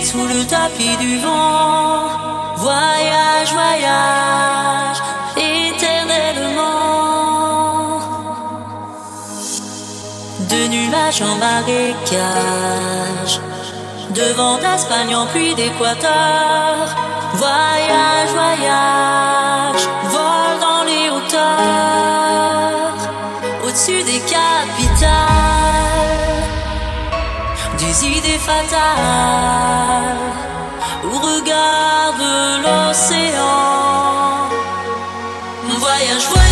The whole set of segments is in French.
Sous le tapis du vent. Voyage, voyage, éternellement. De nuages en marécage, devant d'Espagne en pluie d'équateur. Voyage, voyage, vol dans les hauteurs, au-dessus des capitales, des idées fatales, où regarde l'océan. Voyage, voyage,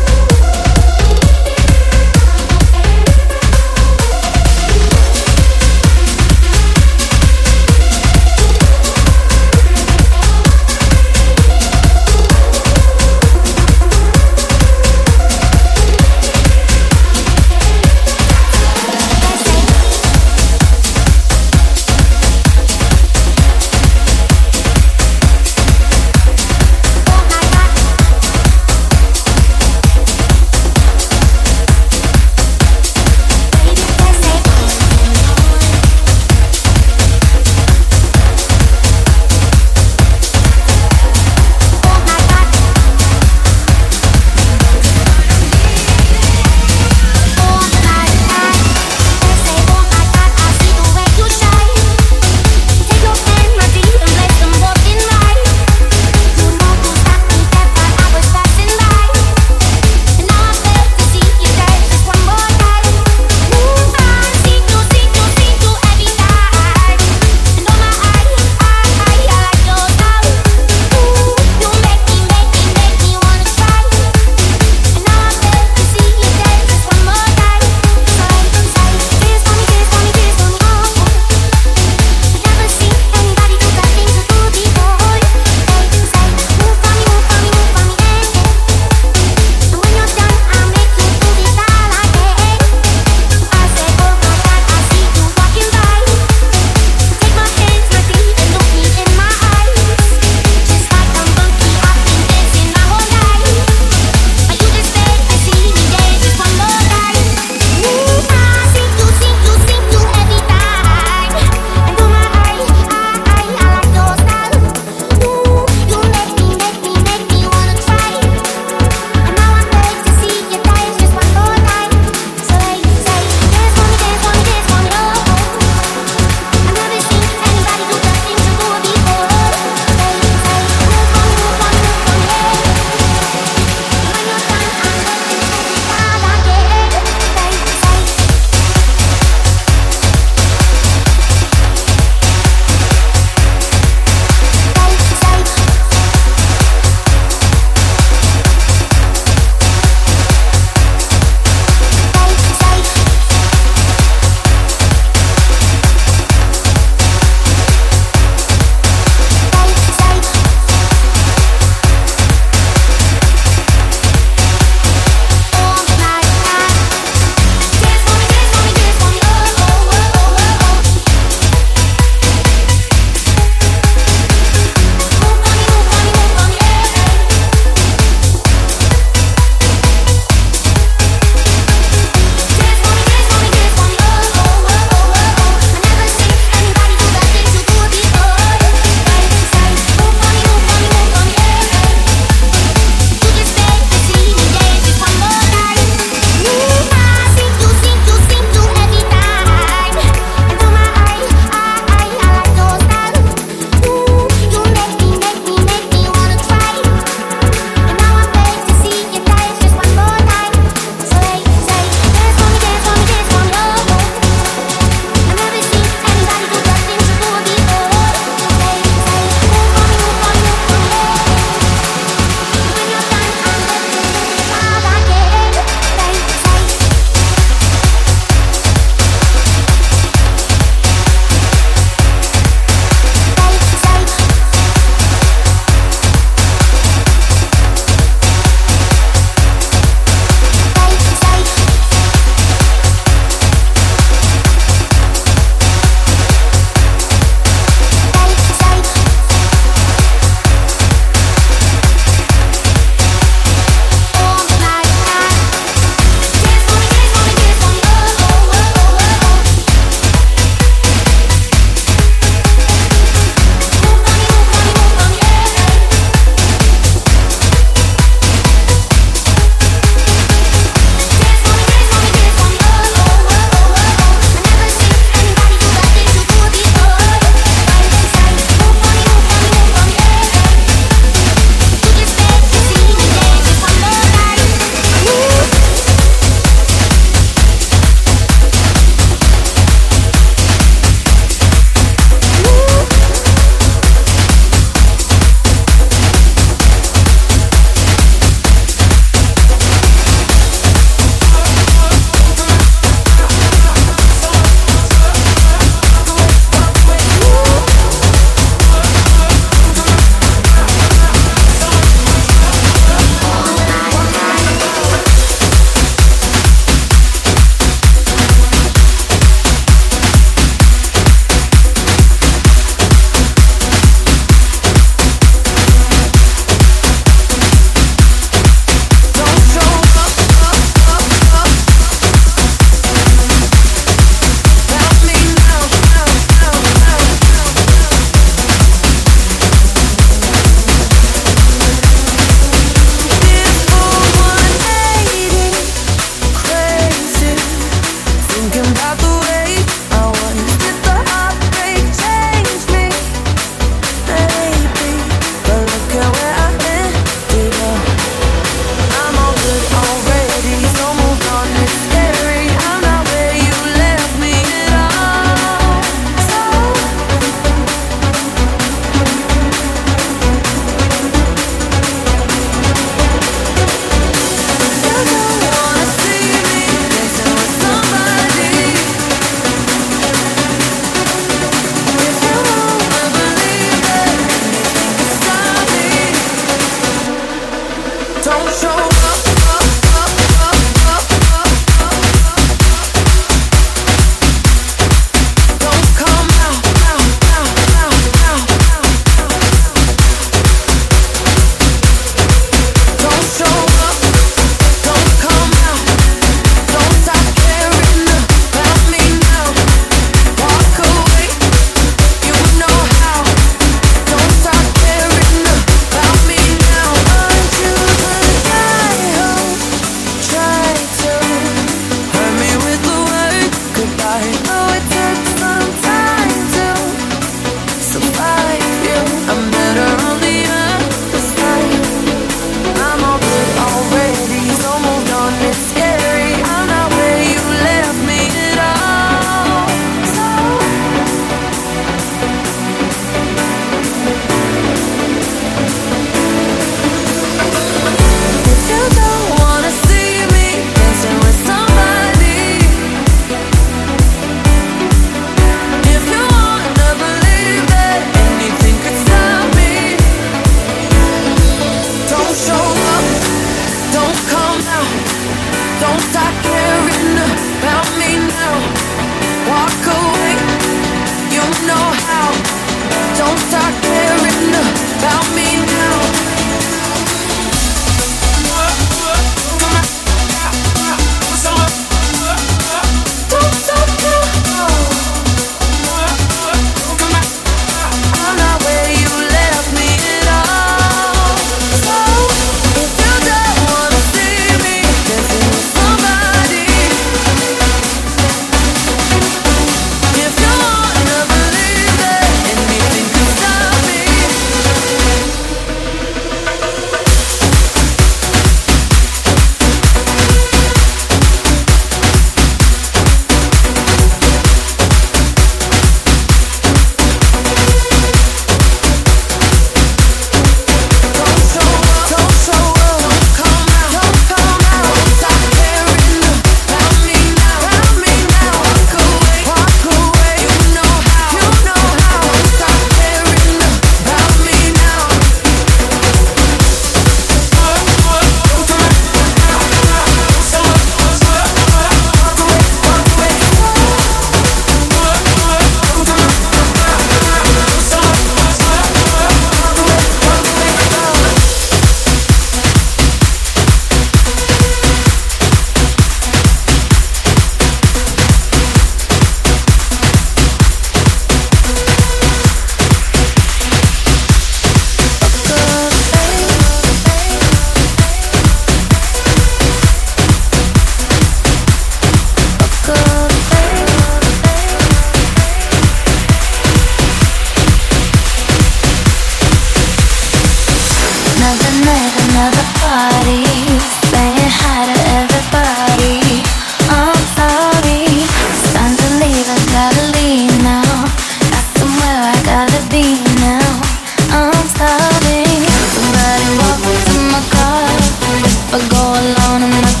alone.